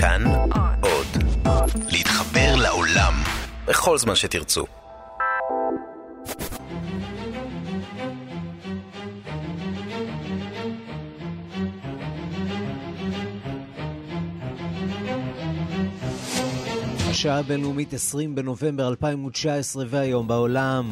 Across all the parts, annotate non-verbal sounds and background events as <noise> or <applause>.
כאן עוד. להתחבר לעולם בכל זמן שתרצו. השעה הבינלאומית 20 בנובמבר 2019 והיום בעולם.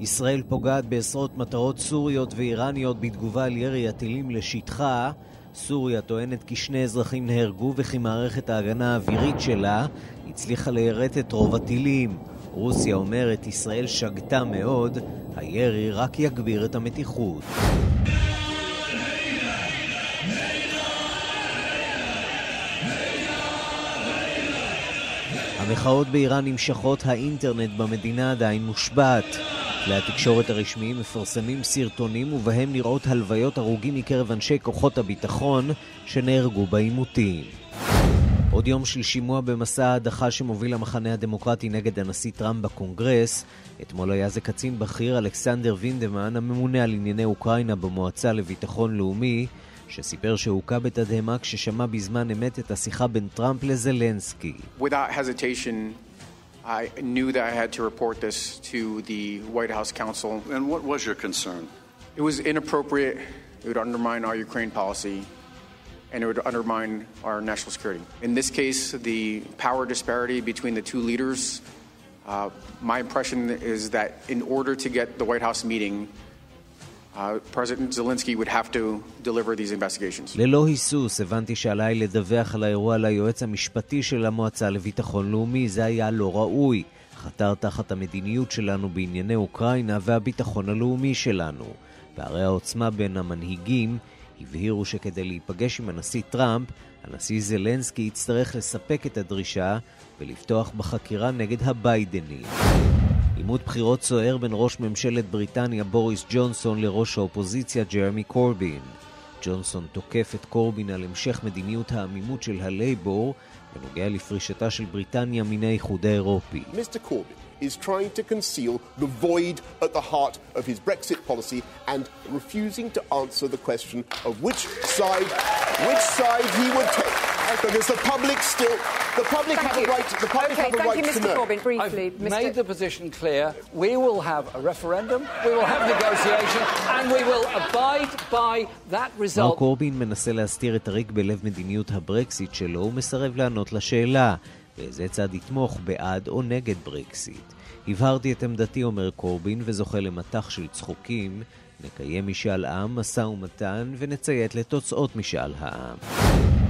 ישראל פוגעת בעשרות מטרות סוריות ואיראניות בתגובה על ירי הטילים לשטחה. סוריה טוענת כי שני אזרחים נהרגו וכי מערכת ההגנה האווירית שלה הצליחה ליירט את רוב הטילים. רוסיה אומרת ישראל שגתה מאוד, הירי רק יגביר את המתיחות. המחאות באיראן נמשכות, האינטרנט במדינה עדיין מושבת. כלי התקשורת הרשמיים מפרסמים סרטונים ובהם נראות הלוויות הרוגים מקרב אנשי כוחות הביטחון שנהרגו בעימותים. עוד יום של שימוע במסע ההדחה שמוביל המחנה הדמוקרטי נגד הנשיא טראמפ בקונגרס. אתמול היה זה קצין בכיר, אלכסנדר וינדמן, הממונה על ענייני אוקראינה במועצה לביטחון לאומי, שסיפר שהוכה בתדהמה כששמע בזמן אמת את השיחה בין טראמפ לזלנסקי. I knew that I had to report this to the White House counsel. And what was your concern? It was inappropriate, it would undermine our Ukraine policy, and it would undermine our national security. In this case, the power disparity between the two leaders, uh, my impression is that in order to get the White House meeting, ללא היסוס הבנתי שעליי לדווח על האירוע ליועץ המשפטי של המועצה לביטחון לאומי. זה היה לא ראוי. חתר תחת המדיניות שלנו בענייני אוקראינה והביטחון הלאומי שלנו. פערי העוצמה בין המנהיגים הבהירו שכדי להיפגש עם הנשיא טראמפ, הנשיא זלנסקי יצטרך לספק את הדרישה ולפתוח בחקירה נגד הביידנים. עימות בחירות סוער בין ראש ממשלת בריטניה בוריס ג'ונסון לראש האופוזיציה ג'רמי קורבין. ג'ונסון תוקף את קורבין על המשך מדיניות העמימות של הלייבור בנוגע לפרישתה של בריטניה מן האיחוד האירופי. Mr. Corbyn is trying to conceal the void at the heart of his Brexit policy and refusing to answer the question of which side, which side he would take. Because the public still, the public Thank have you. a right, the public okay, have a thank right you, to Mr. know. Corbyn. Briefly, I've Mr. made the position clear. We will have a referendum, we will have negotiation, and we will abide by that מר result. קורבין מנסה להסתיר את הריק בלב מדיניות הברקסיט שלו ומסרב לענות לשאלה באיזה צד יתמוך בעד או נגד ברקסיט. הבהרתי את עמדתי, אומר קורבין, וזוכה למטח של צחוקים. נקיים משאל עם, משא ומתן, ונציית לתוצאות משאל העם.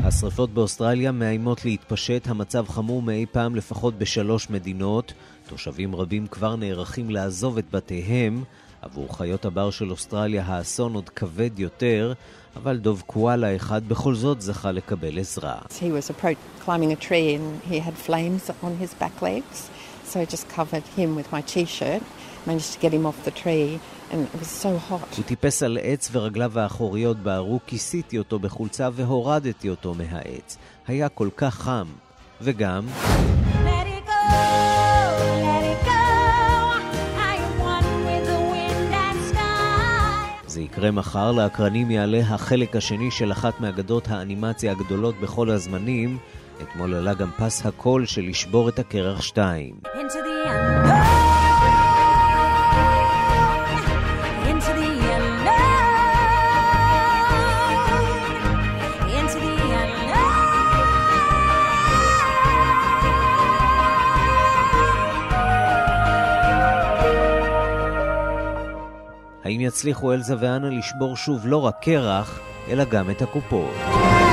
השרפות באוסטרליה מאיימות להתפשט, המצב חמור מאי פעם לפחות בשלוש מדינות. תושבים רבים כבר נערכים לעזוב את בתיהם. עבור חיות הבר של אוסטרליה האסון עוד כבד יותר, אבל דוב קואלה אחד בכל זאת זכה לקבל עזרה. He was climbing a tree and he had flames on his back legs. So I just covered him with my t-shirt, managed to get him off the tree, and it was so hot. הוא טיפס על עץ ורגליו האחוריות בערו, כיסיתי אותו בחולצה והורדתי אותו מהעץ. היה כל כך חם. וגם, זה יקרה מחר, לאקרנים יעלה החלק השני של אחת מאגדות האנימציה הגדולות בכל הזמנים. אתמול עלה גם פס הקול של לשבור את הקרח 2. Into the unknown. האם יצליחו אלזה ואנה לשבור שוב לא רק קרח, אלא גם את הקופות?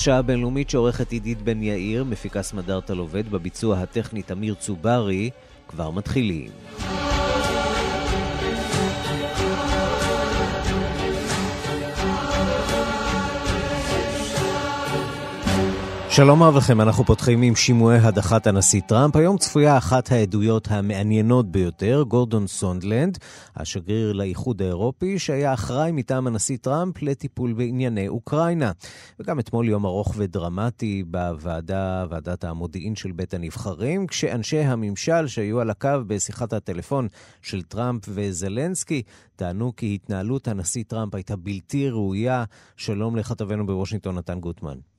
השעה הבינלאומית שעורכת עידית בן יאיר, מפיקה סמדארטה עובד, בביצוע הטכני תמיר צוברי, כבר מתחילים. שלום רב לכם, אנחנו פותחים עם שימועי הדחת הנשיא טראמפ. היום צפויה אחת העדויות המעניינות ביותר, גורדון סונדלנד, השגריר לאיחוד האירופי, שהיה אחראי מטעם הנשיא טראמפ לטיפול בענייני אוקראינה. וגם אתמול יום ארוך ודרמטי בוועדה, ועדת המודיעין של בית הנבחרים, כשאנשי הממשל שהיו על הקו בשיחת הטלפון של טראמפ וזלנסקי, טענו כי התנהלות הנשיא טראמפ הייתה בלתי ראויה. שלום לכתבנו בוושינגטון, נתן גוטמן.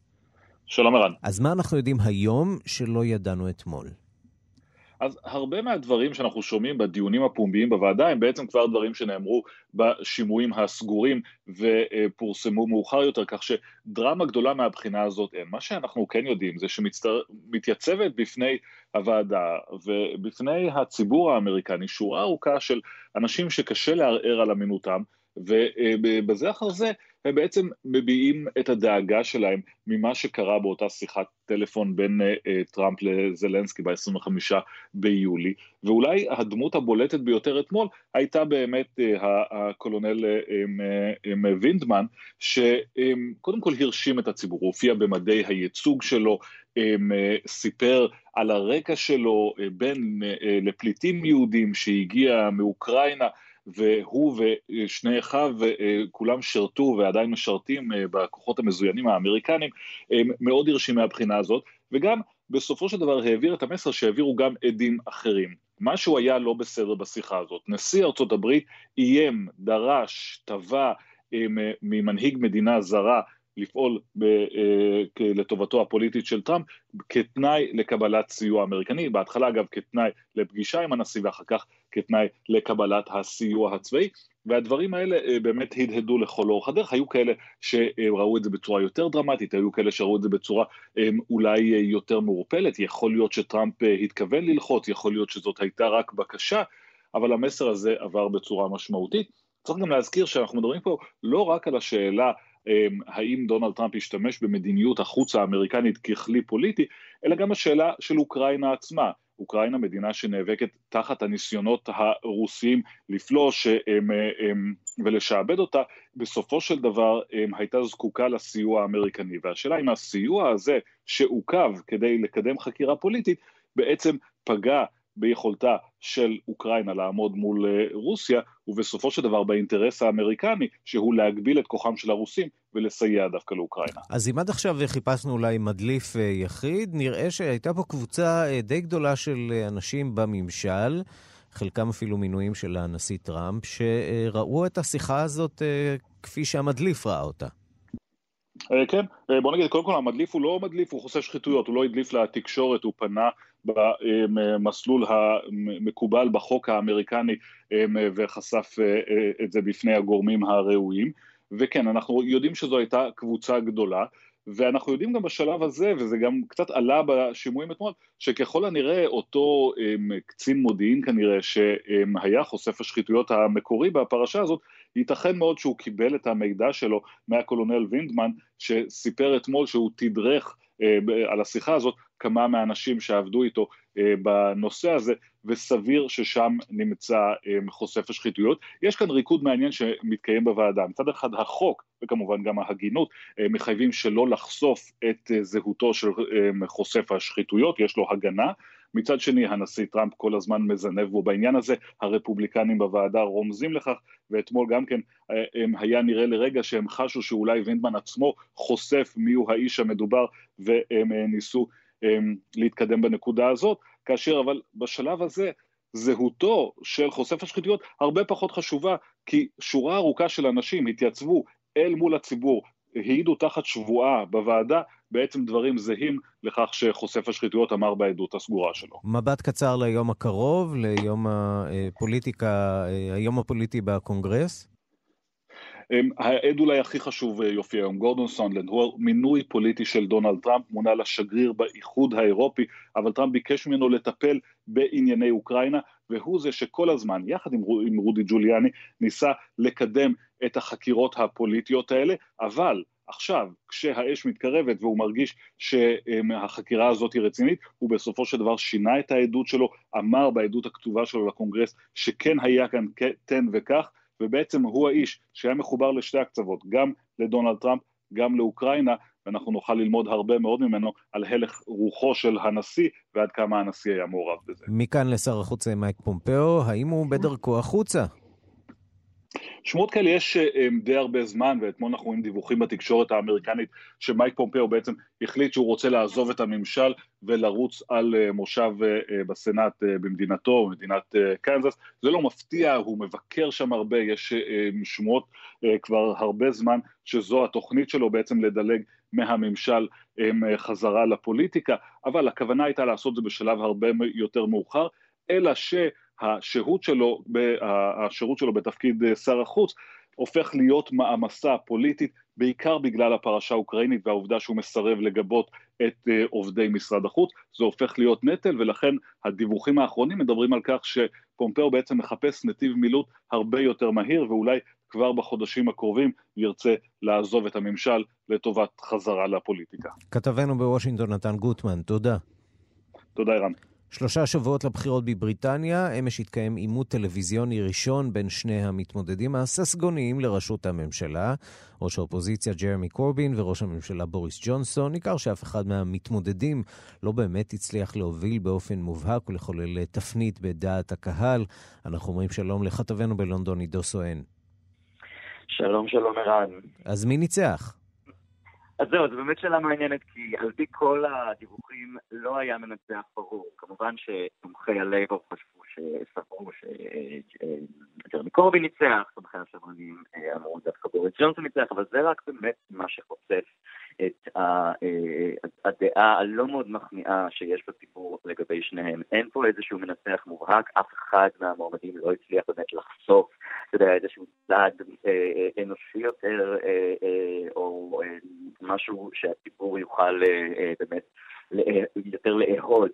שלום ערן. אז מה אנחנו יודעים היום שלא ידענו אתמול? אז הרבה מהדברים שאנחנו שומעים בדיונים הפומביים בוועדה הם בעצם כבר דברים שנאמרו בשימועים הסגורים ופורסמו מאוחר יותר, כך שדרמה גדולה מהבחינה הזאת אין. מה שאנחנו כן יודעים זה שמתייצבת בפני הוועדה ובפני הציבור האמריקני שורה ארוכה של אנשים שקשה לערער על אמינותם, ובזה אחר זה הם בעצם מביעים את הדאגה שלהם ממה שקרה באותה שיחת טלפון בין uh, טראמפ לזלנסקי ב-25 ביולי, ואולי הדמות הבולטת ביותר אתמול הייתה באמת uh, הקולונל uh, וינדמן, שקודם כל הרשים את הציבור, הופיע במדי הייצוג שלו, um, סיפר על הרקע שלו בין לפליטים יהודים שהגיע מאוקראינה, והוא ושני אחיו כולם שירתו ועדיין משרתים אה, בכוחות המזוינים האמריקנים, מאוד הרשים מהבחינה הזאת, וגם בסופו של דבר העביר את המסר שהעבירו גם עדים אחרים. משהו היה לא בסדר בשיחה הזאת. נשיא ארצות הברית איים, דרש, תבע ממנהיג מדינה זרה לפעול ב, אה, לטובתו הפוליטית של טראמפ כתנאי לקבלת סיוע אמריקני, בהתחלה אגב כתנאי לפגישה עם הנשיא ואחר כך כתנאי לקבלת הסיוע הצבאי, והדברים האלה אה, באמת הדהדו לכל אורך הדרך, היו כאלה שראו את זה בצורה יותר דרמטית, היו כאלה שראו את זה בצורה אה, אולי יותר מעורפלת, יכול להיות שטראמפ התכוון ללחוץ, יכול להיות שזאת הייתה רק בקשה, אבל המסר הזה עבר בצורה משמעותית. צריך גם להזכיר שאנחנו מדברים פה לא רק על השאלה האם דונלד טראמפ ישתמש במדיניות החוץ האמריקנית ככלי פוליטי, אלא גם השאלה של אוקראינה עצמה. אוקראינה מדינה שנאבקת תחת הניסיונות הרוסיים לפלוש הם, הם, ולשעבד אותה, בסופו של דבר הם, הייתה זקוקה לסיוע האמריקני. והשאלה אם הסיוע הזה שעוכב כדי לקדם חקירה פוליטית, בעצם פגע ביכולתה של אוקראינה לעמוד מול אה, רוסיה, ובסופו של דבר באינטרס האמריקני, שהוא להגביל את כוחם של הרוסים ולסייע דווקא לאוקראינה. אז אם עד עכשיו חיפשנו אולי מדליף אה, יחיד, נראה שהייתה פה קבוצה אה, די גדולה של אנשים בממשל, חלקם אפילו מינויים של הנשיא טראמפ, שראו את השיחה הזאת כפי שהמדליף ראה אותה. כן, בוא נגיד, קודם כל המדליף הוא לא מדליף, הוא חושף שחיתויות, הוא לא הדליף לתקשורת, הוא פנה במסלול המקובל בחוק האמריקני וחשף אה, אה, את זה בפני הגורמים הראויים. וכן, אנחנו יודעים שזו הייתה קבוצה גדולה, ואנחנו יודעים גם בשלב הזה, וזה גם קצת עלה בשימועים אתמול, שככל הנראה אותו um, קצין מודיעין כנראה שהיה חושף השחיתויות המקורי בפרשה הזאת, ייתכן מאוד שהוא קיבל את המידע שלו מהקולונל וינדמן, שסיפר אתמול שהוא תדרך על השיחה הזאת כמה מהאנשים שעבדו איתו אה, בנושא הזה, וסביר ששם נמצא אה, חושף השחיתויות. יש כאן ריקוד מעניין שמתקיים בוועדה. מצד אחד החוק, וכמובן גם ההגינות, אה, מחייבים שלא לחשוף את זהותו של חושף השחיתויות, יש לו הגנה. מצד שני, הנשיא טראמפ כל הזמן מזנב בו בעניין הזה, הרפובליקנים בוועדה רומזים לכך, ואתמול גם כן היה נראה לרגע שהם חשו שאולי וינדמן עצמו חושף מיהו האיש המדובר, והם ניסו להתקדם בנקודה הזאת, כאשר אבל בשלב הזה זהותו של חושף השחיתויות הרבה פחות חשובה, כי שורה ארוכה של אנשים התייצבו אל מול הציבור, העידו תחת שבועה בוועדה בעצם דברים זהים לכך שחושף השחיתויות אמר בעדות הסגורה שלו. מבט קצר ליום הקרוב, ליום הפוליטיקה, היום הפוליטי בקונגרס. העד אולי הכי חשוב אה, יופיע היום, גורדון סונדלנד, הוא מינוי פוליטי של דונלד טראמפ, מונה לשגריר באיחוד האירופי, אבל טראמפ ביקש ממנו לטפל בענייני אוקראינה, והוא זה שכל הזמן, יחד עם, עם רודי ג'וליאני, ניסה לקדם את החקירות הפוליטיות האלה, אבל עכשיו, כשהאש מתקרבת והוא מרגיש שהחקירה הזאת היא רצינית, הוא בסופו של דבר שינה את העדות שלו, אמר בעדות הכתובה שלו לקונגרס שכן היה כאן תן וכך, ובעצם הוא האיש שהיה מחובר לשתי הקצוות, גם לדונלד טראמפ גם לאוקראינה, ואנחנו נוכל ללמוד הרבה מאוד ממנו על הלך רוחו של הנשיא ועד כמה הנשיא היה מעורב בזה. מכאן לשר החוץ מייק פומפאו, האם הוא בדרכו החוצה? שמועות כאלה יש אה, די הרבה זמן, ואתמול אנחנו רואים דיווחים בתקשורת האמריקנית שמייק פומפאו בעצם החליט שהוא רוצה לעזוב את הממשל ולרוץ על אה, מושב אה, בסנאט במדינתו, במדינת קנזס. זה לא מפתיע, הוא מבקר שם הרבה, יש שמועות כבר הרבה זמן שזו התוכנית שלו בעצם לדלג מהממשל חזרה לפוליטיקה, אבל הכוונה הייתה לעשות זה בשלב הרבה יותר מאוחר, אלא ש... השהות שלו, השירות שלו בתפקיד אה, שר החוץ הופך להיות מעמסה פוליטית, בעיקר בגלל הפרשה האוקראינית והעובדה שהוא מסרב לגבות את אה, עובדי משרד החוץ, זה הופך להיות נטל ולכן הדיווחים האחרונים מדברים על כך שפומפאו בעצם מחפש נתיב מילוט הרבה יותר מהיר ואולי כבר בחודשים הקרובים ירצה לעזוב את הממשל לטובת חזרה לפוליטיקה. כתבנו בוושינגטון נתן גוטמן, תודה. תודה ערן. שלושה שבועות לבחירות בבריטניה, אמש התקיים עימות טלוויזיוני ראשון בין שני המתמודדים הססגוניים לראשות הממשלה, ראש האופוזיציה ג'רמי קורבין וראש הממשלה בוריס ג'ונסון. ניכר שאף אחד מהמתמודדים לא באמת הצליח להוביל באופן מובהק ולחולל תפנית בדעת הקהל. אנחנו אומרים שלום לכתבנו בלונדון, עידו סואן. שלום, שלום ערן. אז מי ניצח? אז זהו, זו באמת שאלה מעניינת, כי על פי כל הדיווחים לא היה מנצח ברור. כמובן שתומכי הלייבור חשבו שסברו שג'רמי קורבי ניצח, תומכי השמרנים אה, אמרו דווקא בוריס ג'ונסון ניצח, אבל זה רק באמת מה שחושף את אה, הדעה הלא מאוד מחמיאה שיש בציבור לגבי שניהם. אין פה איזשהו מנצח מובהק, אף אחד מהמועמדים לא הצליח באמת לחשוף, אתה יודע, איזשהו צד אה, אנושי יותר, משהו שהציבור יוכל באמת יותר לאהוד,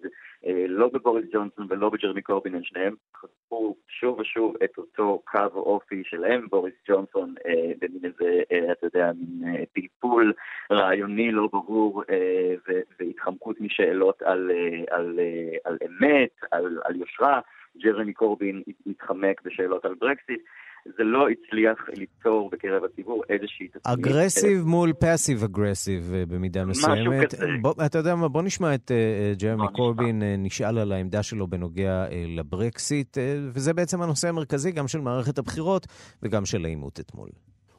לא בבוריס ג'ונסון ולא בג'רמי קורבין, הם שניהם חשפו שוב ושוב את אותו קו אופי שלהם, בוריס ג'ונסון במין איזה, אתה יודע, מין פלפול רעיוני לא ברור והתחמקות משאלות על, על, על אמת, על, על יושרה, ג'רמי קורבין מתחמק בשאלות על ברקסיט. זה לא הצליח ליצור בקרב הציבור איזושהי תצמית. אגרסיב מול פאסיב אגרסיב במידה מסוימת. משהו כזה. בוא, אתה יודע מה, בוא נשמע את אה, ג'רמי קורבין אה, נשאל על העמדה שלו בנוגע אה, לברקסיט, וזה בעצם הנושא המרכזי גם של מערכת הבחירות וגם של העימות אתמול.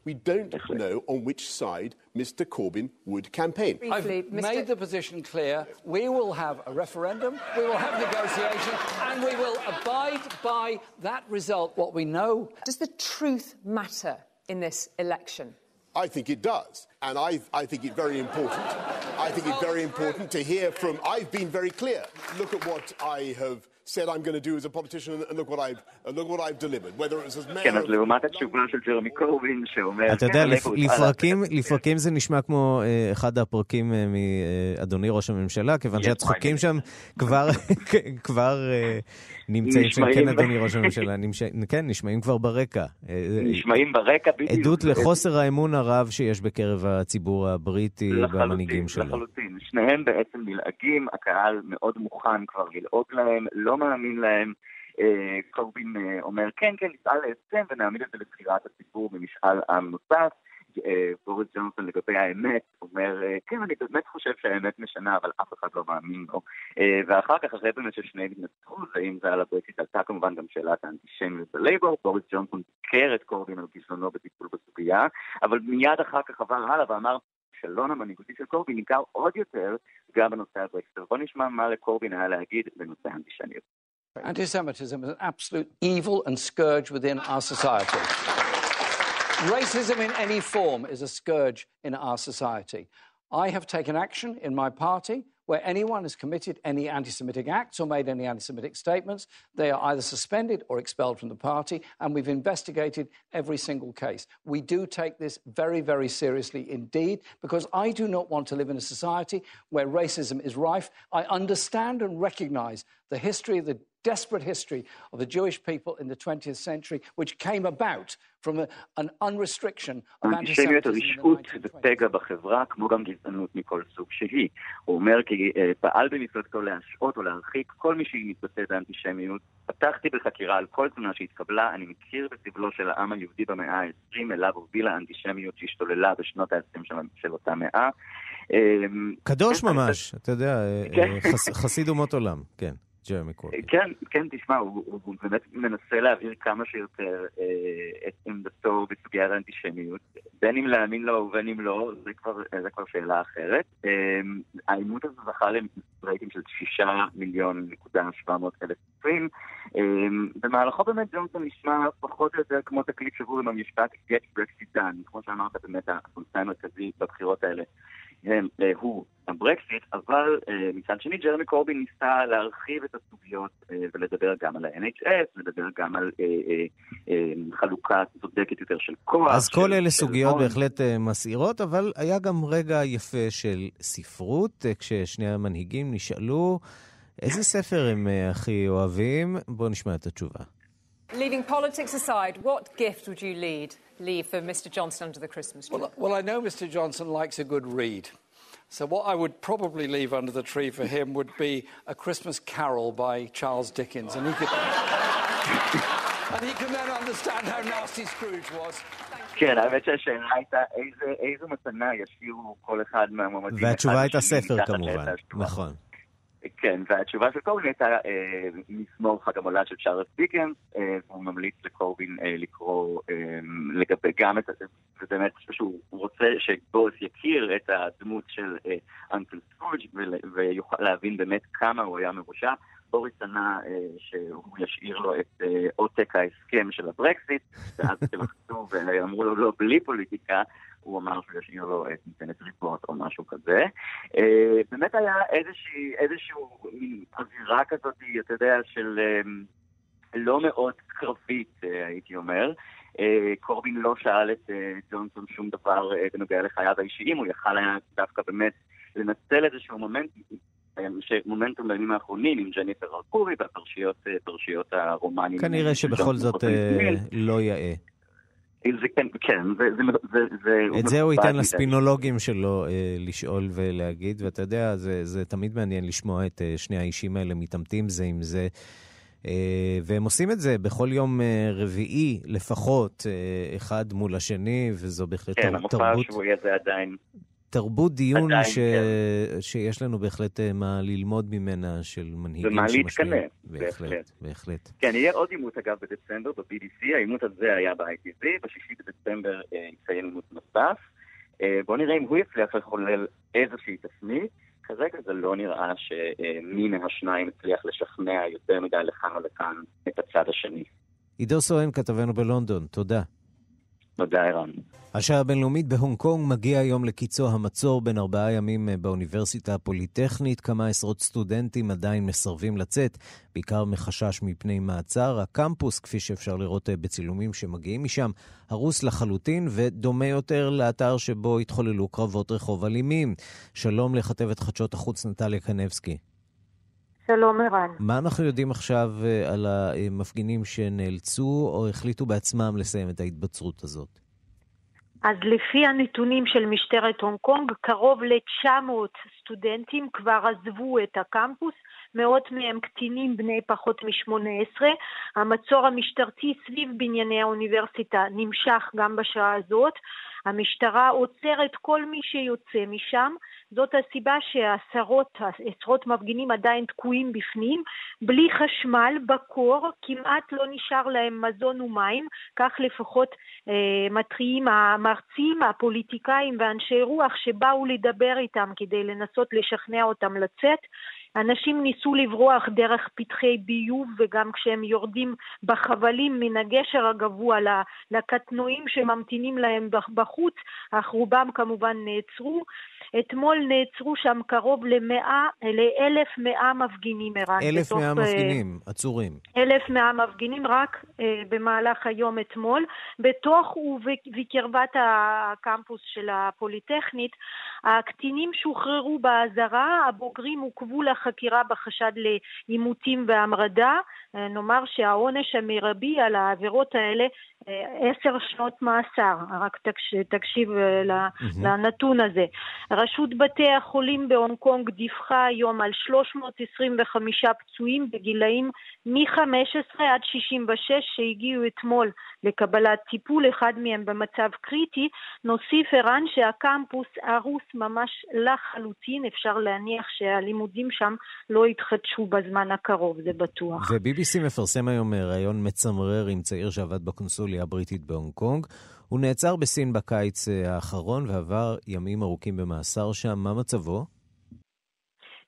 We don't know on which side Mr. Corbyn would campaign. I've made the position clear. We will have a referendum, we will have negotiation, and we will abide by that result. What we know. Does the truth matter in this election? I think it does. And I, I think it very important. I think it very important to hear from. I've been very clear. Look at what I have said I'm going to do as a politician, and look what I've and look what I've delivered. Whether it was as mayor. כן, אז לעומת התשובה של ג'רמי קורבין, שאומר... אתה יודע, לפרקים, לפרקים זה נשמע כמו uh, אחד הפרקים uh, מאדוני ראש הממשלה, כיוון שהצחוקים שם כבר, <laughs> כבר uh, נמצאים שם, כן, אדוני ראש הממשלה. כן, נשמעים כבר ברקע. נשמעים ברקע, בדיוק. עדות לחוסר האמון הרב שיש בקרב הציבור הבריטי במנהיגים שלו. לחלוטין, שניהם בעצם נלעגים, הקהל מאוד מוכן כבר ללעוג להם, לא מאמין להם. קורבין אומר, כן, כן, נפעל להסכם ונעמיד את זה לבחירת הציבור במשאל עם נוסף. בוריס ג'ונסון לגבי האמת אומר, כן, אני באמת חושב שהאמת משנה, אבל אף אחד לא מאמין לו. ואחר כך, אחרי באמת ששניהם התנצחו, ואם זה על הברקסיט, עלתה כמובן גם שאלת האנטישמיות בלייבור, בוריס ג'ונסון ביקר את קורבין על כישלונו בטיפול בסוגיה, אבל מיד אחר כך עבר הלאה ואמר, הכישלון המנהיגותי של קורבין ניכר עוד יותר גם בנושא הברקסטר. בוא נשמע מה לקורבין היה להגיד בנושא האנטישמיות. Anti-Semitism is an absolute evil and scourge within our society. Racism in any form is a scourge in our society. I have taken action in my party where anyone has committed any anti Semitic acts or made any anti Semitic statements, they are either suspended or expelled from the party, and we've investigated every single case. We do take this very, very seriously indeed, because I do not want to live in a society where racism is rife. I understand and recognize the history of the desperate history of the Jewish people in the 20th century, which came about from a, an unrestriction of האנטישמיות, anti-Semitism in the הרשעות 1920s. ופגע בחברה, כמו גם גזענות מכל סוג שהיא. הוא אומר כי אה, פעל במפלגתו להשעות או להרחיק כל מי שמתבטא באנטישמיות. פתחתי בחקירה על כל תלונה שהתקבלה, אני מכיר בסבלו של העם היהודי במאה ה-20, אליו הובילה האנטישמיות שהשתוללה בשנות ה-20 של, של אותה מאה. אה, קדוש כן, ממש, אתה יודע, אה, כן. אה, חס- חסיד אומות עולם, כן, ג'רמי קורבין. כן, כן, תשמע, הוא, הוא, הוא באמת מנסה להעביר כמה שיותר אה, את עמדתו בסוגיית האנטישמיות, בין אם להאמין לו ובין אם לא, זה כבר, זה כבר שאלה אחרת. אה, העימות הזה זכה לרייטינג של שישה מיליון נקודה שבע מאות אלף צופים. אה, במהלכו באמת ג'ונסון נשמע פחות או יותר כמו תקליט שבור עם המשפט get Brexit done, כמו שאמרת, באמת הקונצנז המרכזי בבחירות האלה. הם, אה, הוא הברקסיט, אבל אה, מצד שני ג'רמי קורבין ניסה להרחיב את הסוגיות אה, ולדבר גם על ה-NHS, לדבר גם על אה, אה, אה, חלוקה צודקת יותר של כוח. אז כל של- אלה של סוגיות הון. בהחלט אה, מסעירות, אבל היה גם רגע יפה של ספרות, אה, כששני המנהיגים נשאלו איזה ספר הם אה, הכי אוהבים. בואו נשמע את התשובה. Leaving politics aside, what gift would you lead, leave for Mr Johnson under the Christmas tree? Well, well, I know Mr. Johnson likes a good read. So, what I would probably leave under the tree for him would be A Christmas Carol by Charles Dickens. And he could, <laughs> and he can then understand how nasty Scrooge was. כן, האמת שהשאלה הייתה איזה, איזו מתנה ישאירו כל אחד מהמועמדים. והתשובה אחד הייתה לשני ספר מתחת כמובן, לעץ האשתורה. נכון. כן, והתשובה של קורבין הייתה אה, מזמור חג המולד של צ'ארלס דיקנס, אה, והוא ממליץ לקורבין אה, לקרוא לגבי גם את, זה באמת שהוא רוצה שבוריס יכיר את הדמות של אנקל סקרוג' ויוכל להבין באמת כמה הוא היה מרושע. בוריס ענה שהוא ישאיר לו את עותק ההסכם של הברקסיט, ואז <laughs> כשלחצו ואמרו לו לא, בלי פוליטיקה, הוא אמר שהוא ישאיר לו את ניתנת ריפורט או משהו כזה. אה, באמת היה איזושהי, איזשהו מין אווירה כזאת, אתה יודע, של אה, לא מאוד קרבית, אה, הייתי אומר. קורבין לא שאל את ג'ונסון שום דבר בנוגע לחייו האישיים, הוא יכל היה דווקא באמת לנצל איזשהו מומנט, מומנטום בימים האחרונים עם ג'ניפר ארקורי והפרשיות פרשיות הרומנים. כנראה שבכל זאת. לא יאה. זה כן, כן, זה... זה, זה, זה את זה הוא ייתן. לספינולוגים שלו אה, לשאול ולהגיד, ואתה יודע, זה, זה תמיד מעניין לשמוע את אה, שני האישים האלה מתעמתים זה עם זה. אה, והם עושים את זה בכל יום אה, רביעי לפחות, אה, אחד מול השני, וזו בהחלט כן, תר- המופע תרבות, השבועי הזה עדיין... תרבות דיון עדיין, ש... כן. שיש לנו בהחלט אה, מה ללמוד ממנה של מנהיגים ומה שמשפיעים. להתקנא, בהחלט, בהחלט. בהחלט. כן, יהיה עוד עימות אגב בדצמבר ב-BBC, העימות הזה היה ב-ITV, בשישי בדצמבר אה, יציין עימות נוסף. אה, בואו נראה אם הוא יצליח לחולל איזושהי תפנית. כרגע זה לא נראה שמי מהשניים הצליח לשכנע יותר מדי לכאן או לכאן את הצד השני. עידו סואן, כתבנו בלונדון, תודה. תודה, ערן. השעה הבינלאומית בהונג קונג מגיע היום לקיצו המצור בין ארבעה ימים אה, באוניברסיטה הפוליטכנית. כמה עשרות סטודנטים עדיין מסרבים לצאת, בעיקר מחשש מפני מעצר. הקמפוס, כפי שאפשר לראות אה, בצילומים שמגיעים משם, הרוס לחלוטין ודומה יותר לאתר שבו התחוללו קרבות רחוב אלימים. שלום לכתבת חדשות החוץ נטליה קנבסקי. שלום ערן. מה אנחנו יודעים עכשיו אה, על המפגינים שנאלצו או החליטו בעצמם לסיים את ההתבצרות הזאת? אז לפי הנתונים של משטרת הונג קונג, קרוב ל-900 סטודנטים כבר עזבו את הקמפוס, מאות מהם קטינים בני פחות מ-18. המצור המשטרתי סביב בנייני האוניברסיטה נמשך גם בשעה הזאת. המשטרה עוצרת כל מי שיוצא משם. זאת הסיבה שעשרות, עשרות מפגינים עדיין תקועים בפנים, בלי חשמל, בקור, כמעט לא נשאר להם מזון ומים, כך לפחות אה, מתריעים המרצים, הפוליטיקאים ואנשי רוח שבאו לדבר איתם כדי לנסות לשכנע אותם לצאת. אנשים ניסו לברוח דרך פתחי ביוב וגם כשהם יורדים בחבלים מן הגשר הגבוה לקטנועים שממתינים להם בחוץ, אך רובם כמובן נעצרו. אתמול נעצרו שם קרוב ל-1,100 מפגינים, ערן. 1,100 בתוך, אה, מפגינים, עצורים. 1,100 מפגינים רק אה, במהלך היום אתמול. בתוך ובקרבת הקמפוס של הפוליטכנית, הקטינים שוחררו באזהרה, הבוגרים עוכבו לחקירה בחשד לעימותים והמרדה. אה, נאמר שהעונש המרבי על העבירות האלה אה, עשר שנות מאסר, רק תקש, תקשיב אה, לנתון הזה. רשות בתי החולים בהונג קונג דיווחה היום על 325 פצועים בגילאים מ-15 עד 66 שהגיעו אתמול לקבלת טיפול, אחד מהם במצב קריטי. נוסיף ערן שהקמפוס הרוס ממש לחלוטין, אפשר להניח שהלימודים שם לא יתחדשו בזמן הקרוב, זה בטוח. ו-BBC מפרסם היום ראיון מצמרר עם צעיר שעבד בקונסוליה הבריטית בהונג קונג. הוא נעצר בסין בקיץ אה, האחרון ועבר ימים ארוכים במאסר שם. מה מצבו?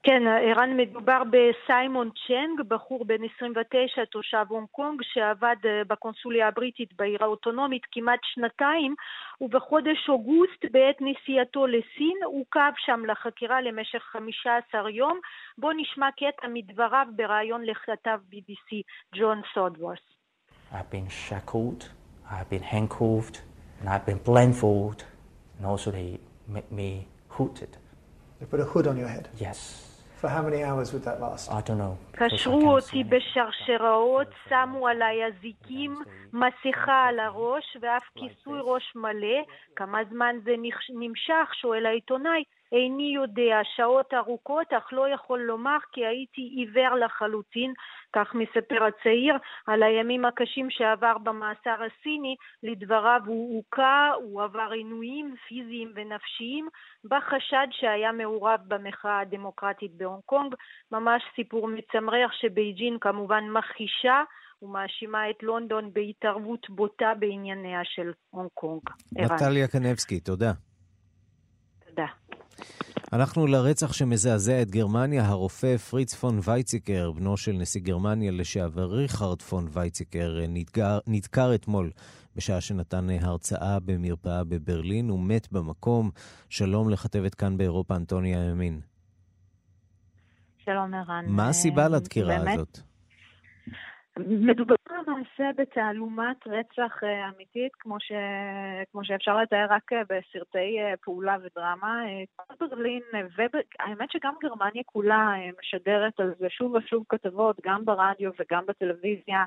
כן, ערן, מדובר בסיימון צ'נג, בחור בן 29, תושב הונג קונג, שעבד אה, בקונסוליה הבריטית בעיר האוטונומית כמעט שנתיים, ובחודש אוגוסט, בעת נסיעתו לסין, עוכב שם לחקירה למשך 15 יום. בואו נשמע קטע מדבריו בריאיון לכתב BBC, ג'ון סודוורס. I've been shackled, I've been handcuffed, and I've been blindfolded, and also they make me hooded. They put a hood on your head? Yes. For how many hours would that last? I don't know. קשרו אותי בשרשראות, שמו עליי אזיקים, מסכה על הראש ואף כיסוי ראש מלא. כמה זמן זה נמשך? שואל העיתונאי. איני יודע, שעות ארוכות, אך לא יכול לומר כי הייתי עיוור לחלוטין, כך מספר הצעיר, על הימים הקשים שעבר במאסר הסיני, לדבריו הוא הוכה, הוא עבר עינויים פיזיים ונפשיים, בחשד שהיה מעורב במחאה הדמוקרטית בהונג קונג, ממש סיפור מצמרר שבייג'ין כמובן מכחישה ומאשימה את לונדון בהתערבות בוטה בענייניה של הונג קונג. נטליה קנבסקי, תודה. תודה. אנחנו לרצח שמזעזע את גרמניה, הרופא פריץ פון וייציקר, בנו של נשיא גרמניה לשעבר ריכרד פון וייציקר, נדקר, נדקר אתמול בשעה שנתן הרצאה במרפאה בברלין, הוא מת במקום. שלום לכתבת כאן באירופה, אנטוניה ימין. שלום ערן. מה הסיבה לדקירה באמת? הזאת? מדובר למעשה בתעלומת רצח אה, אמיתית, כמו, ש... כמו שאפשר לתאר רק אה, בסרטי אה, פעולה ודרמה. כל ברלין, והאמת שגם גרמניה כולה משדרת על זה שוב ושוב כתבות, גם ברדיו וגם בטלוויזיה.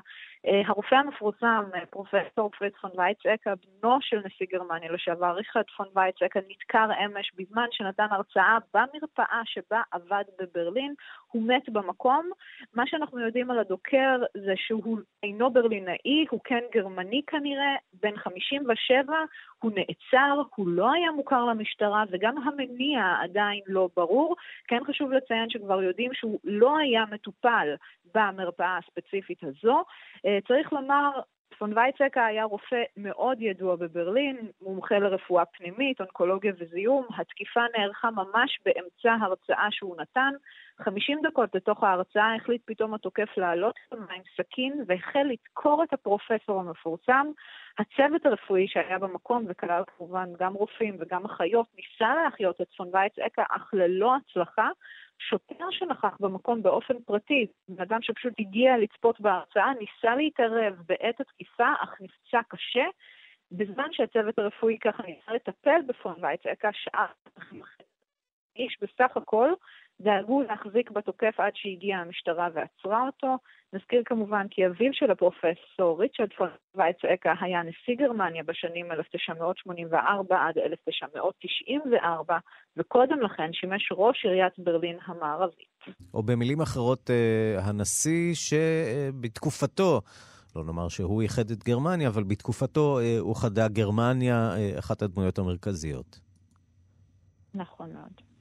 הרופא המפורסם, פרופסור פריץ פון וייצקה, בנו של נשיא גרמניה לשעבר, ריכרד פון וייצקה, נדקר אמש בזמן שנתן הרצאה במרפאה שבה עבד בברלין. הוא מת במקום. מה שאנחנו יודעים על הדוקר זה שהוא אינו ברלינאי, הוא כן גרמני כנראה, בן 57, הוא נעצר, הוא לא היה מוכר למשטרה וגם המניע עדיין לא ברור. כן חשוב לציין שכבר יודעים שהוא לא היה מטופל במרפאה הספציפית הזו. אה, צריך לומר, פון וייצקה היה רופא מאוד ידוע בברלין, מומחה לרפואה פנימית, אונקולוגיה וזיהום. התקיפה נערכה ממש באמצע הרצאה שהוא נתן. 50 דקות לתוך ההרצאה החליט פתאום התוקף לעלות עם סכין והחל לדקור את הפרופסור המפורסם. הצוות הרפואי שהיה במקום, וכלל כמובן גם רופאים וגם אחיות, ניסה להחיות את פון וייצקה, אך ללא הצלחה. שוטר שנכח במקום באופן פרטי, בן אדם שפשוט הגיע לצפות בהרצאה, ניסה להתערב בעת התקיפה, אך נפצע קשה. בזמן שהצוות הרפואי ככה ניסה לטפל בפון וייצקה, שעה איש בסך הכל, דאגו להחזיק בתוקף עד שהגיעה המשטרה ועצרה אותו. נזכיר כמובן כי אביו של הפרופסור ריצ'רד פון וייצאקה היה נשיא גרמניה בשנים 1984 עד 1994, וקודם לכן שימש ראש עיריית ברלין המערבית. או במילים אחרות, אה, הנשיא שבתקופתו... לא נאמר שהוא איחד את גרמניה, אבל בתקופתו אה, אוחדה גרמניה, אה, אחת הדמויות המרכזיות. נכון מאוד.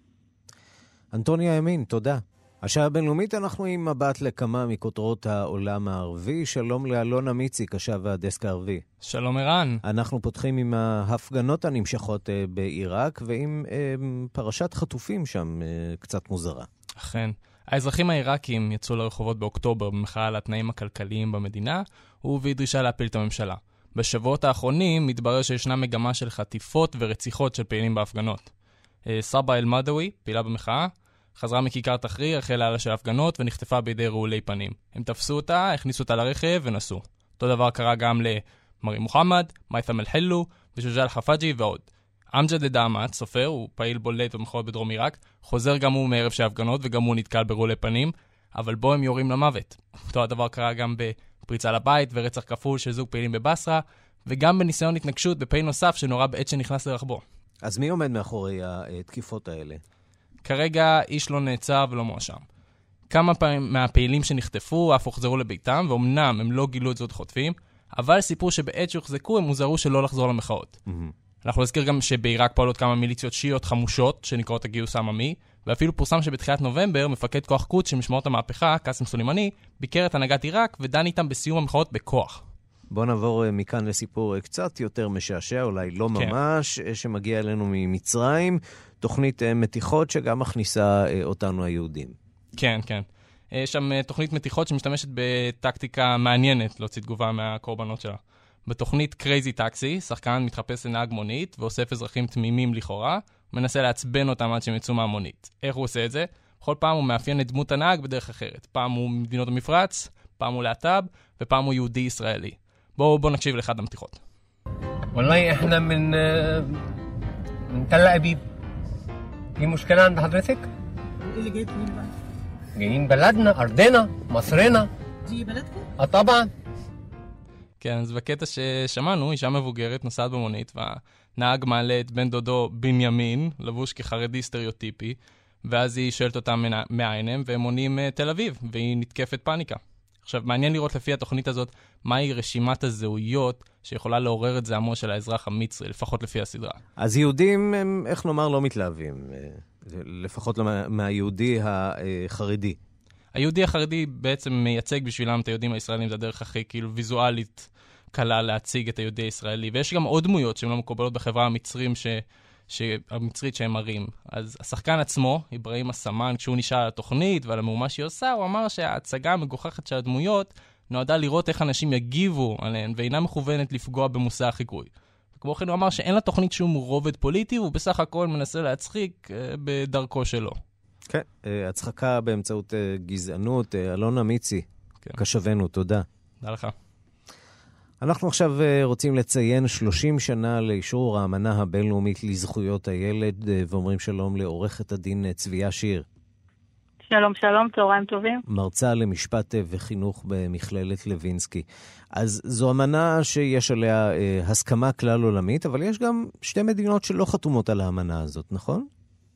אנטוניה ימין, תודה. השעה הבינלאומית אנחנו עם מבט לכמה מכותרות העולם הערבי. שלום לאלונה מיצי, קשב הדסק הערבי. שלום ערן. אנחנו פותחים עם ההפגנות הנמשכות אה, בעיראק ועם אה, פרשת חטופים שם אה, קצת מוזרה. אכן. האזרחים העיראקים יצאו לרחובות באוקטובר במחאה על התנאים הכלכליים במדינה ובדרישה להפיל את הממשלה. בשבועות האחרונים מתברר שישנה מגמה של חטיפות ורציחות של פעילים בהפגנות. סבא אל-מדאווי, פעילה במחאה, חזרה מכיכר תחריר, החלה עלה של הפגנות ונחטפה בידי רעולי פנים. הם תפסו אותה, הכניסו אותה לרכב ונסעו. אותו דבר קרה גם למרי מוחמד, מיית'ם אל-חילו ושוג'אל חפאג'י ועוד. אמג'ד א-דעמת, סופר, הוא פעיל בולט במחאות בדרום עיראק, חוזר גם הוא מערב של הפגנות וגם הוא נתקל ברעולי פנים, אבל בו הם יורים למוות. אותו הדבר קרה גם בפריצה לבית ורצח כפול של זוג פעילים בבסרה, וגם בניסיון התנגשות בפעיל נוסף שנורה בעת שנכנס לרכבו. אז מי עומד מאחורי התקיפות האלה? כרגע איש לא נעצר ולא מואשם. כמה פעמים מהפעילים שנחטפו אף הוחזרו לביתם, ואומנם הם לא גילו את זאת חוטפים, אבל סיפרו שבעת שהוחזקו הם הוזהרו שלא לחזור למחאות. אנחנו נזכיר גם שבעיראק פועלות כמה מיליציות שיעיות חמושות, שנקראות הגיוס העממי, ואפילו פורסם שבתחילת נובמבר, מפקד כוח קודס של משמרות המהפכה, קאסם סולימני, ביקר את הנהגת עיראק ודן איתם בסיום המחאות בכוח. בואו נעבור אה, מכאן לסיפור אה, קצת יותר משעשע, אולי לא כן. ממש, אה, שמגיע אלינו ממצרים, תוכנית אה, מתיחות שגם מכניסה אה, אותנו היהודים. כן, כן. יש שם אה, תוכנית מתיחות שמשתמשת בטקטיקה מעניינת להוציא תגובה מהקורבנות שלה. בתוכנית קרייזי טקסי, שחקן מתחפש לנהג מונית ואוסף אזרחים תמימים לכאורה, מנסה לעצבן אותם עד שהם יצאו מהמונית. איך הוא עושה את זה? בכל פעם הוא מאפיין את דמות הנהג בדרך אחרת. פעם הוא ממדינות המפרץ, פעם הוא להט"ב, ופעם הוא יהודי ישראלי. בואו בוא נקשיב לאחד המתיחות. والله احنا من من تل ابيب في مشكله عند حضرتك ايه اللي جايبكم هنا بقى؟ جايين بلدنا ارضنا مصرنا دي بلدكم؟ اه طبعا כן, אז בקטע ששמענו, אישה מבוגרת נוסעת במונית, והנהג מעלה את בן דודו בנימין, לבוש כחרדי סטריאוטיפי, ואז היא שואלת אותם מנה- מאין הם, והם עונים "אה, תל אביב, והיא נתקפת פאניקה. עכשיו, מעניין לראות לפי התוכנית הזאת, מהי רשימת הזהויות שיכולה לעורר את זעמו של האזרח המצרי, לפחות לפי הסדרה. אז יהודים הם, איך נאמר, לא מתלהבים, אה, לפחות לא מה- מהיהודי החרדי. היהודי החרדי בעצם מייצג בשבילם את היהודים הישראלים, זה הדרך הכי כאילו ויזואלית קלה להציג את היהודי הישראלי. ויש גם עוד דמויות שהן לא מקובלות בחברה המצרים, ש... ש... המצרית שהם מראים. אז השחקן עצמו, אברהים הסמן, כשהוא נשאל על התוכנית ועל המהומה שהיא עושה, הוא אמר שההצגה המגוחכת של הדמויות נועדה לראות איך אנשים יגיבו עליהן, ואינה מכוונת לפגוע במושא החיקוי. כמו כן הוא אמר שאין לתוכנית שום רובד פוליטי, והוא בסך הכל מנסה להצחיק אה, בדרכו שלו. כן, אה, הצחקה באמצעות אה, גזענות. אלונה מיצי, קשבנו, תודה. תודה לך. אנחנו עכשיו אה, רוצים לציין 30 שנה לאישור האמנה הבינלאומית לזכויות הילד, אה, ואומרים שלום לעורכת הדין אה, צביה שיר, שלום, שלום, צהריים טובים. מרצה למשפט וחינוך במכללת לוינסקי. אז זו אמנה שיש עליה הסכמה כלל עולמית, אבל יש גם שתי מדינות שלא חתומות על האמנה הזאת, נכון?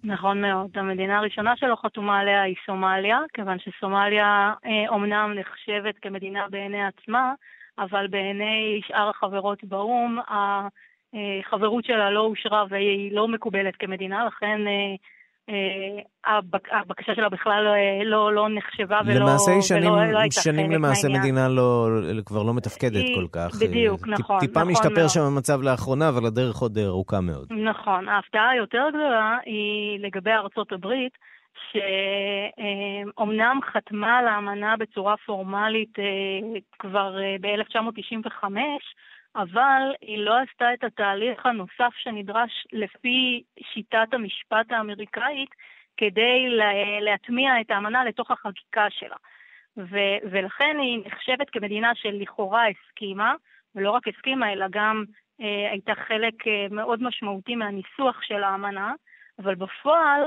נכון מאוד. המדינה הראשונה שלא חתומה עליה היא סומליה, כיוון שסומליה אה, אומנם נחשבת כמדינה בעיני עצמה, אבל בעיני שאר החברות באו"ם, החברות שלה לא אושרה והיא לא מקובלת כמדינה, לכן אה, אה, הבק, הבקשה שלה בכלל אה, לא, לא נחשבה ולא, למעשה היא שנים, ולא, לא הייתה שנים חלק למעשה מהעניין. מדינה לא, כבר לא מתפקדת היא- כל כך. בדיוק, טיפ- נכון, טיפה נכון משתפר מאוד. שם המצב לאחרונה, אבל הדרך עוד ארוכה מאוד. נכון. ההפתעה היותר גדולה היא לגבי ארצות הברית, שאומנם חתמה על האמנה בצורה פורמלית אה, כבר אה, ב-1995, אבל היא לא עשתה את התהליך הנוסף שנדרש לפי שיטת המשפט האמריקאית כדי לה- להטמיע את האמנה לתוך החקיקה שלה. ו- ולכן היא נחשבת כמדינה שלכאורה הסכימה, ולא רק הסכימה, אלא גם אה, הייתה חלק אה, מאוד משמעותי מהניסוח של האמנה, אבל בפועל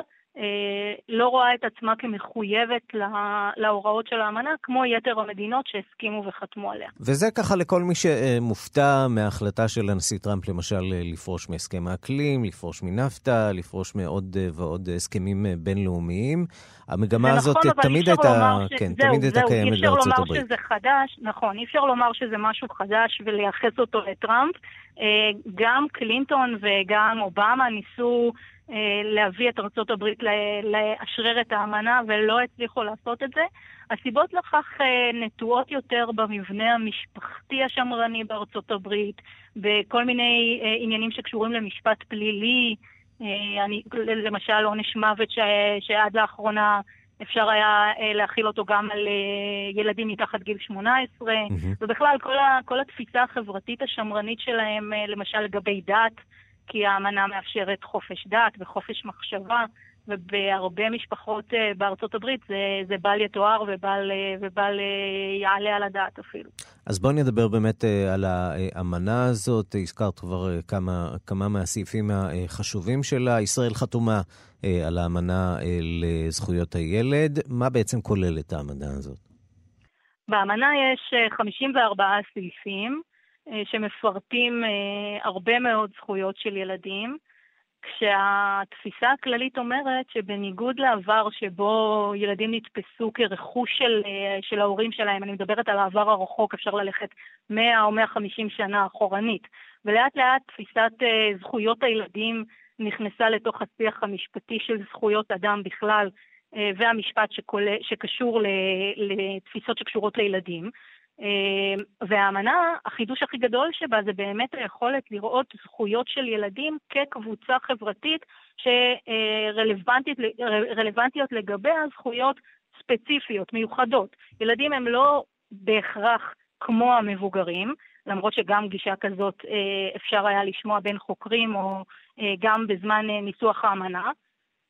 לא רואה את עצמה כמחויבת לה- להוראות של האמנה, כמו יתר המדינות שהסכימו וחתמו עליה. וזה ככה לכל מי שמופתע מההחלטה של הנשיא טראמפ, למשל, אה, לפרוש מהסכם האקלים, לפרוש מנפטה, לפרוש מעוד אה, ועוד הסכמים אה, בינלאומיים. המגמה הזאת נכון, אבל תמיד הייתה, ש- כן, זהו, תמיד הייתה קיימת אי אפשר בארצות לומר הברית. שזה חדש, נכון, אי אפשר לומר שזה משהו חדש ולייחס אותו לטראמפ. אה, גם קלינטון וגם אובמה ניסו אה, להביא את ארצות הברית לאשרר את האמנה ולא הצליחו לעשות את זה. הסיבות לכך אה, נטועות יותר במבנה המשפחתי השמרני בארצות הברית, בכל מיני אה, עניינים שקשורים למשפט פלילי, אה, אני, למשל עונש מוות ש, שעד לאחרונה אפשר היה אה, להכיל אותו גם על אה, ילדים מתחת גיל 18, ובכלל כל, ה, כל התפיסה החברתית השמרנית שלהם, אה, למשל לגבי דת, כי האמנה מאפשרת חופש דת וחופש מחשבה, ובהרבה משפחות אה, בארצות הברית זה, זה בל יתואר ובל, אה, ובל אה, יעלה על הדעת אפילו. אז בואי נדבר באמת על האמנה הזאת. הזכרת כבר כמה, כמה מהסעיפים החשובים שלה. ישראל חתומה על האמנה לזכויות הילד. מה בעצם כוללת האמנה הזאת? באמנה יש אה, 54 סעיפים שמפרטים אה, הרבה מאוד זכויות של ילדים. כשהתפיסה הכללית אומרת שבניגוד לעבר שבו ילדים נתפסו כרכוש של, אה, של ההורים שלהם, אני מדברת על העבר הרחוק, אפשר ללכת 100 או 150 שנה אחורנית, ולאט לאט תפיסת אה, זכויות הילדים נכנסה לתוך השיח המשפטי של זכויות אדם בכלל, אה, והמשפט שכול, שקשור לתפיסות שקשורות לילדים. אה, והאמנה, החידוש הכי גדול שבה זה באמת היכולת לראות זכויות של ילדים כקבוצה חברתית שרלוונטיות לגביה זכויות ספציפיות, מיוחדות. ילדים הם לא בהכרח כמו המבוגרים, למרות שגם גישה כזאת אה, אפשר היה לשמוע בין חוקרים או אה, גם בזמן ניסוח האמנה.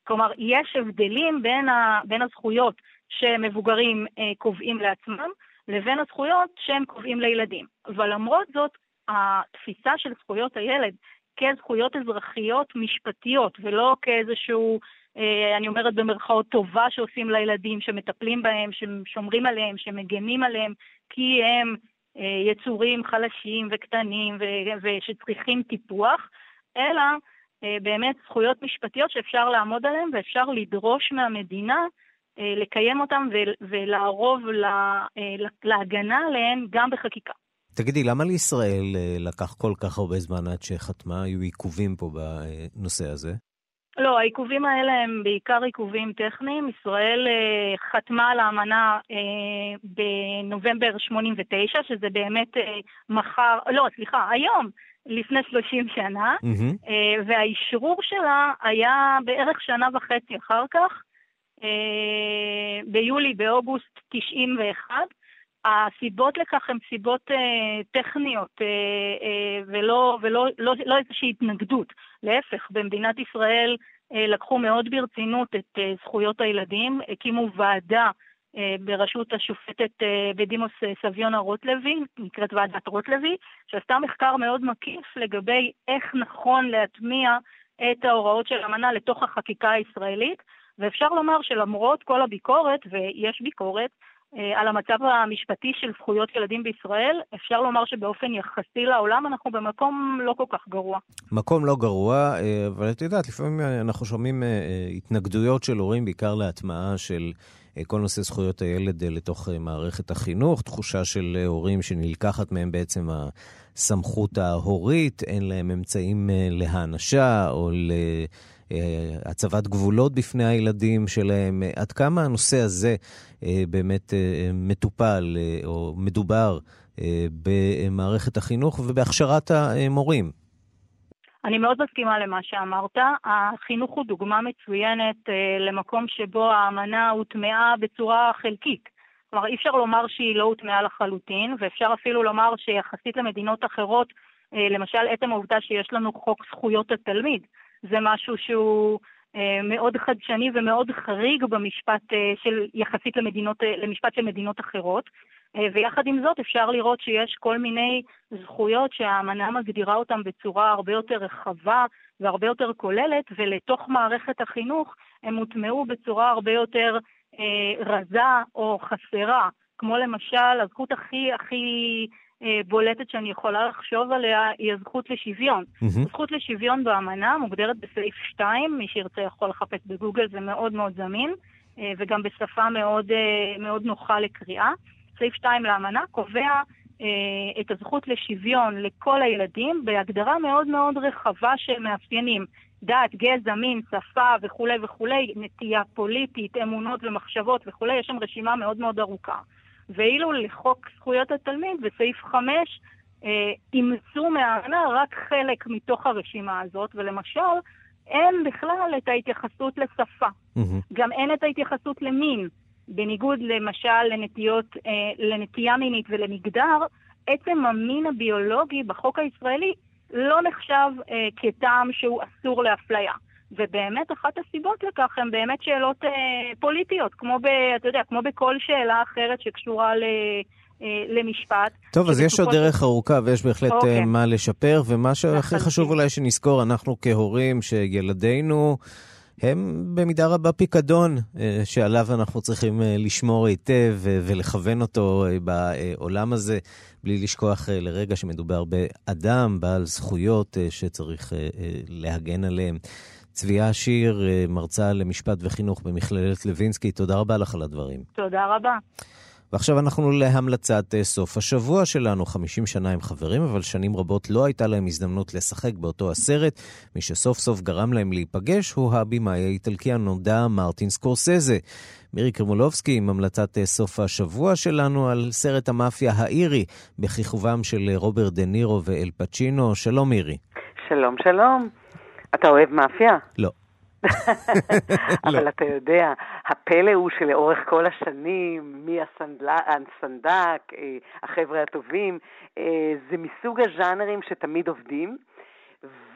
כלומר, יש הבדלים בין, ה, בין הזכויות שמבוגרים קובעים לעצמם לבין הזכויות שהם קובעים לילדים. אבל למרות זאת, התפיסה של זכויות הילד כזכויות אזרחיות משפטיות, ולא כאיזשהו, אה, אני אומרת במרכאות, טובה שעושים לילדים, שמטפלים בהם, ששומרים עליהם, שמגנים עליהם, כי הם אה, יצורים חלשים וקטנים ושצריכים טיפוח, אלא אה, באמת זכויות משפטיות שאפשר לעמוד עליהן ואפשר לדרוש מהמדינה לקיים אותם ולערוב אה, להגנה עליהן גם בחקיקה. תגידי, למה לישראל אה, לקח כל כך הרבה זמן עד שחתמה? היו עיכובים פה בנושא הזה? לא, העיכובים האלה הם בעיקר עיכובים טכניים. ישראל חתמה על האמנה בנובמבר 89, שזה באמת מחר, לא, סליחה, היום, לפני 30 שנה, mm-hmm. והאישרור שלה היה בערך שנה וחצי אחר כך. אה, ביולי, באוגוסט 91. הסיבות לכך הן סיבות אה, טכניות אה, אה, ולא, ולא לא, לא איזושהי התנגדות. להפך, במדינת ישראל אה, לקחו מאוד ברצינות את אה, זכויות הילדים, הקימו ועדה אה, בראשות השופטת אה, בדימוס אה, סביונה רוטלוי, נקראת ועדת רוטלוי, שעשתה מחקר מאוד מקיף לגבי איך נכון להטמיע את ההוראות של אמנה לתוך החקיקה הישראלית. ואפשר לומר שלמרות כל הביקורת, ויש ביקורת, אה, על המצב המשפטי של זכויות ילדים בישראל, אפשר לומר שבאופן יחסי לעולם אנחנו במקום לא כל כך גרוע. מקום לא גרוע, אה, אבל את יודעת, לפעמים אנחנו שומעים אה, התנגדויות של הורים, בעיקר להטמעה של כל נושא זכויות הילד לתוך מערכת החינוך, תחושה של הורים שנלקחת מהם בעצם הסמכות ההורית, אין להם אמצעים להענשה או ל... הצבת גבולות בפני הילדים שלהם. עד כמה הנושא הזה אה, באמת אה, מטופל אה, או מדובר במערכת החינוך ובהכשרת המורים? אני מאוד מסכימה למה שאמרת. החינוך הוא דוגמה מצוינת למקום שבו האמנה הוטמעה בצורה חלקית. כלומר, אי אפשר לומר שהיא לא הוטמעה לחלוטין, ואפשר אפילו לומר שיחסית למדינות אחרות, למשל עצם העובדה שיש לנו חוק זכויות התלמיד, זה משהו שהוא אה, מאוד חדשני ומאוד חריג במשפט אה, של, יחסית למדינות, אה, למשפט של מדינות אחרות. ויחד עם זאת אפשר לראות שיש כל מיני זכויות שהאמנה מגדירה אותן בצורה הרבה יותר רחבה והרבה יותר כוללת, ולתוך מערכת החינוך הם הוטמעו בצורה הרבה יותר אה, רזה או חסרה, כמו למשל הזכות הכי הכי בולטת שאני יכולה לחשוב עליה היא הזכות לשוויון. Mm-hmm. הזכות לשוויון באמנה מוגדרת בסעיף 2, מי שירצה יכול לחפש בגוגל, זה מאוד מאוד זמין, אה, וגם בשפה מאוד, אה, מאוד נוחה לקריאה. סעיף 2 לאמנה קובע את הזכות לשוויון לכל הילדים בהגדרה מאוד מאוד רחבה של מאפיינים. דת, גזע, מין, שפה וכולי וכולי, נטייה פוליטית, אמונות ומחשבות וכולי, יש שם רשימה מאוד מאוד ארוכה. ואילו לחוק זכויות התלמיד בסעיף 5 אה, אימצו מהאמנה רק חלק מתוך הרשימה הזאת, ולמשל, אין בכלל את ההתייחסות לשפה. Mm-hmm. גם אין את ההתייחסות למין. בניגוד למשל לנטיות, אה, לנטייה מינית ולמגדר, עצם המין הביולוגי בחוק הישראלי לא נחשב אה, כטעם שהוא אסור לאפליה. ובאמת אחת הסיבות לכך הן באמת שאלות אה, פוליטיות, כמו ב... אתה יודע, כמו בכל שאלה אחרת שקשורה ל... אה, למשפט. טוב, אז יש עוד דרך ארוכה ויש בהחלט אוקיי. אה, מה לשפר, ומה שהכי. חשוב אולי שנזכור, אנחנו כהורים, שילדינו הם במידה רבה פיקדון אה, שעליו אנחנו צריכים אה, לשמור היטב ולכוון אותו בעולם הזה, בלי לשכוח לרגע שמדובר באדם בעל זכויות שצריך להגן עליהם. צביה שיר, אה, מרצה למשפט וחינוך במכללת לוינסקי, תודה רבה לך על הדברים. תודה רבה. ועכשיו אנחנו להמלצת אה, סוף השבוע שלנו, 50 שנה הם חברים, אבל שנים רבות לא הייתה להם הזדמנות לשחק באותו הסרט. מי שסוף סוף גרם להם להיפגש הוא הבמאי האיטלקי הנודע מרטין סקורסזה. מירי קרמולובסקי עם המלצת אה, סוף השבוע שלנו על סרט המאפיה האירי, בכיכובם של רוברט דה נירו ואל פצ'ינו. שלום מירי. שלום, שלום. אתה אוהב מאפיה? לא. <laughs> אבל אתה יודע, הפלא הוא שלאורך כל השנים, מהסנדק, אה, החבר'ה הטובים, אה, זה מסוג הז'אנרים שתמיד עובדים.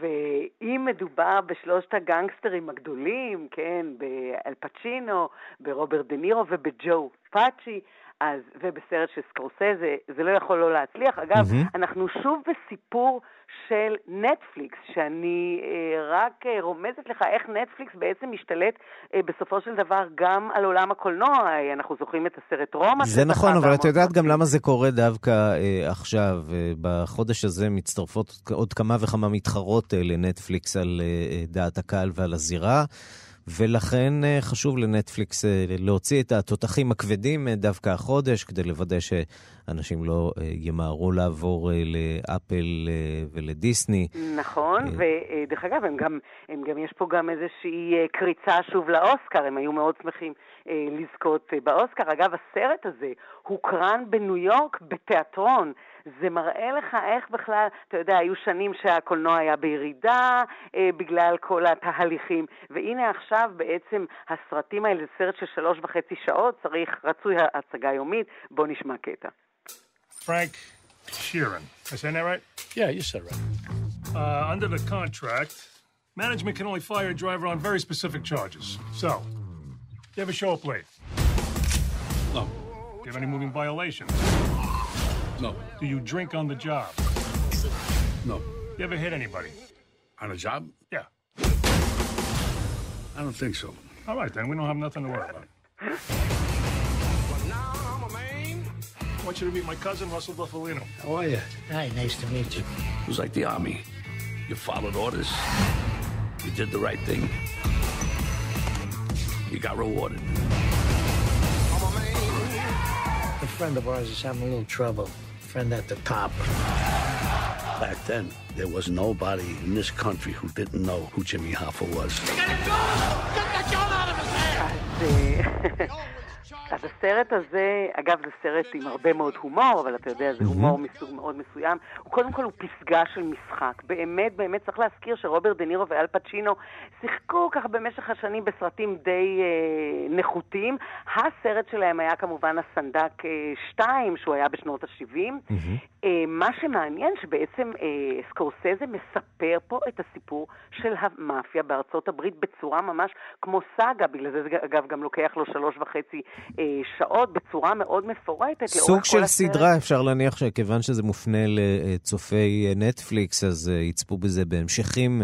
ואם מדובר בשלושת הגנגסטרים הגדולים, כן, באל פצ'ינו, ברוברט דה נירו ובג'ו פאצ'י, אז, ובסרט של סקורסזה, זה לא יכול לא להצליח. אגב, מהמם. אנחנו שוב בסיפור של נטפליקס, שאני אה, רק אה, רומזת לך איך נטפליקס בעצם משתלט אה, בסופו של דבר גם על עולם הקולנוע. אה, אנחנו זוכרים את הסרט רומא. זה נכון, אבל את יודעת גם למה זה קורה דווקא אה, עכשיו. אה, בחודש הזה מצטרפות עוד כמה וכמה מתחרות אה, לנטפליקס על אה, אה, דעת הקהל ועל הזירה. ולכן אה, חשוב לנטפליקס אה, להוציא את התותחים הכבדים אה, דווקא החודש, כדי לוודא שאנשים לא ימהרו לעבור לאפל ולדיסני. נכון, ודרך אגב, הם גם, הם גם, יש פה גם איזושהי קריצה שוב לאוסקר, הם היו מאוד שמחים לזכות באוסקר. אגב, הסרט הזה הוקרן בניו יורק בתיאטרון. זה מראה לך איך בכלל, אתה יודע, היו שנים שהקולנוע היה בירידה אה, בגלל כל התהליכים, והנה עכשיו בעצם הסרטים האלה, זה סרט של שלוש וחצי שעות, צריך, רצוי הצגה יומית, בוא נשמע קטע. Frank Sheeran. Am I saying that right? Yeah, you said right. Uh, under the contract, management can only fire a driver on very specific charges. So, you ever show up late? No. Do you have any moving violations? No. Do you drink on the job? No. You ever hit anybody? On a job? Yeah. I don't think so. All right, then. We don't have nothing to worry about. I want you to meet my cousin, Russell Buffalino. How are you? Hi, nice to meet you. It was like the army. You followed orders. You did the right thing. You got rewarded. A friend of ours is having a little trouble. Friend at the top. Back then, there was nobody in this country who didn't know who Jimmy Hoffa was. <laughs> אז הסרט הזה, אגב זה סרט עם הרבה מאוד הומור, אבל אתה יודע, זה הומור מסוג מאוד מסוים. הוא קודם כל הוא פסגה של משחק. באמת, באמת צריך להזכיר שרוברט דה נירו ואל פצ'ינו שיחקו ככה במשך השנים בסרטים די אה, נחותים. הסרט שלהם היה כמובן הסנדק 2, שהוא היה בשנות ה-70. אה, מה שמעניין שבעצם אה, סקורסזה מספר פה את הסיפור של המאפיה בארצות הברית בצורה ממש כמו סאגה, בגלל זה זה אגב גם לוקח לו שלוש וחצי אה, שעות בצורה מאוד מפורטת. סוג של הסרט. סדרה, אפשר להניח שכיוון שזה מופנה לצופי אה, נטפליקס, אז אה, יצפו בזה בהמשכים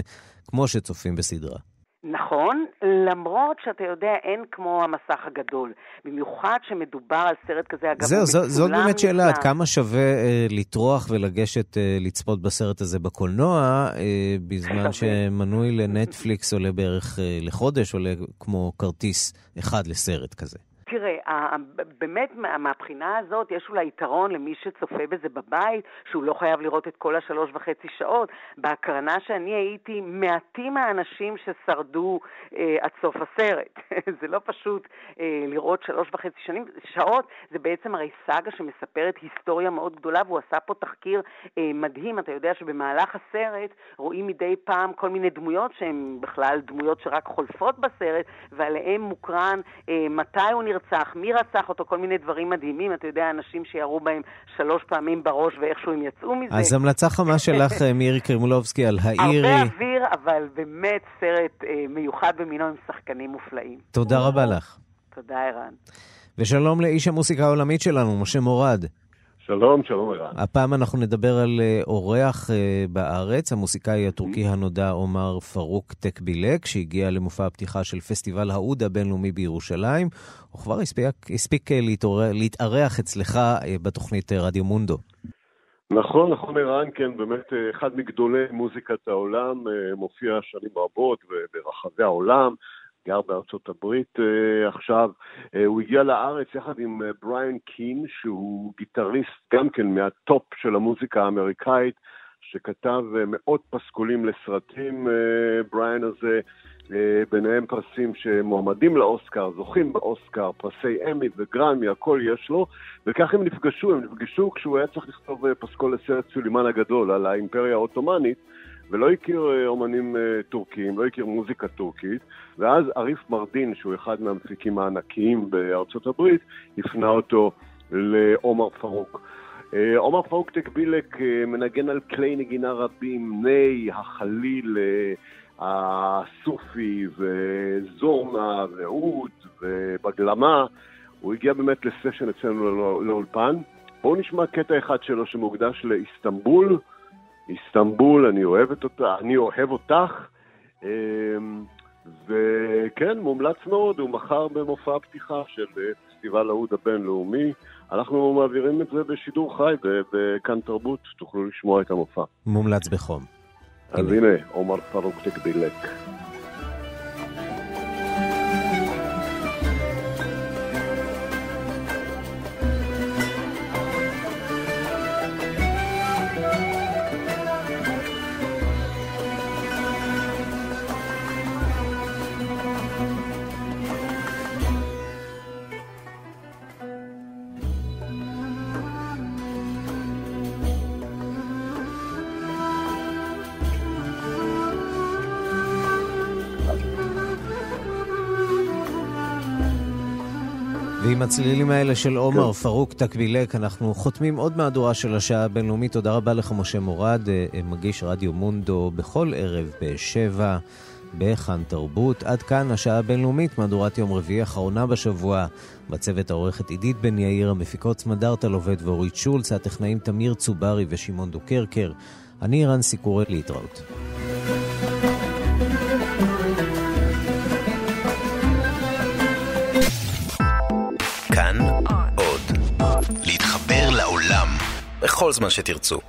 כמו שצופים בסדרה. נכון, למרות שאתה יודע, אין כמו המסך הגדול. במיוחד שמדובר על סרט כזה, אגב, זהו, זו, זאת באמת שאלה, עד. כמה שווה אה, לטרוח ולגשת אה, לצפות בסרט הזה בקולנוע, אה, בזמן <laughs> שמנוי לנטפליקס עולה בערך אה, לחודש, עולה כמו כרטיס אחד לסרט כזה. תראה, באמת מה- מהבחינה הזאת יש אולי יתרון למי שצופה בזה בבית, שהוא לא חייב לראות את כל השלוש וחצי שעות. בהקרנה שאני הייתי, מעטים האנשים ששרדו אה, עד סוף הסרט. <laughs> זה לא פשוט אה, לראות שלוש וחצי שנים, שעות, זה בעצם הרי סאגה שמספרת היסטוריה מאוד גדולה, והוא עשה פה תחקיר אה, מדהים. אתה יודע שבמהלך הסרט רואים מדי פעם כל מיני דמויות שהן בכלל דמויות שרק חולפות בסרט, ועליהן מוקרן אה, מתי הוא נרצח. נרצח, מי רצח אותו, כל מיני דברים מדהימים. אתה יודע, אנשים שירו בהם שלוש פעמים בראש ואיכשהו הם יצאו מזה. אז המלצה חמה שלך, אה, מירי קרימולובסקי, על האירי. הרבה אוויר, אבל באמת סרט אה, מיוחד במינו עם שחקנים מופלאים. תודה רבה לך. תודה, ערן. ושלום לאיש המוסיקה העולמית שלנו, משה מורד. שלום, שלום ערן. הפעם אנחנו נדבר על אה, אורח אה, בארץ, המוסיקאי הטורקי הנודע עומר פרוק טקבילק, שהגיע למופע הפתיחה של פסטיבל האוד הבינלאומי בירושלים. הוא כבר הספיק, הספיק אה, להתעורר, להתארח אצלך בתוכנית רדיו מונדו. נכון, נכון ערן, כן, באמת אחד מגדולי מוזיקת העולם, מופיע שנים רבות ברחבי העולם. גר בארצות הברית אה, עכשיו. אה, הוא הגיע לארץ יחד עם אה, בריאן קין, שהוא גיטריסט גם כן מהטופ של המוזיקה האמריקאית, שכתב אה, מאות פסקולים לסרטים, אה, בריאן הזה. ביניהם פרסים שמועמדים לאוסקר, זוכים באוסקר, פרסי אמי וגרמי, הכל יש לו, וכך הם נפגשו, הם נפגשו כשהוא היה צריך לכתוב פסקול לסרט סולימן הגדול על האימפריה העות'מאנית, ולא הכיר אה, אומנים אה, טורקים, לא הכיר מוזיקה טורקית, ואז עריף מרדין, שהוא אחד מהמפיקים הענקיים בארצות הברית, הפנה אותו לעומר פרוק. אה, עומר פרוק טקבילק מנגן על כלי נגינה רבים, ני, החליל, הסופי וזורנה ועוד ובגלמה. הוא הגיע באמת לסשן אצלנו לאולפן. בואו נשמע קטע אחד שלו שמוקדש לאיסטנבול. איסטנבול, אני אוהבת אותה, אני אוהב אותך. אמ, וכן, מומלץ מאוד, הוא מחר במופע הפתיחה של אה, פסטיבל ההוד הבינלאומי. אנחנו מעבירים את זה בשידור חי בכאן תרבות, תוכלו לשמוע את המופע. מומלץ בחום. אז הנה, עומר פרוק תקבילק. ועם הצלילים האלה של עומר. פרוק תקבילק, אנחנו חותמים עוד מהדורה של השעה הבינלאומית. תודה רבה לך, משה מורד, אה, אה, מגיש רדיו מונדו בכל ערב בשבע, בהיכן תרבות. עד כאן השעה הבינלאומית, מהדורת יום רביעי האחרונה בשבוע. בצוות העורכת עידית בן יאיר, המפיקות סמדארטה לובד ואורית שולץ, הטכנאים תמיר צוברי ושמעון דוקרקר. אני רן סיקורט להתראות. בכל זמן שתרצו.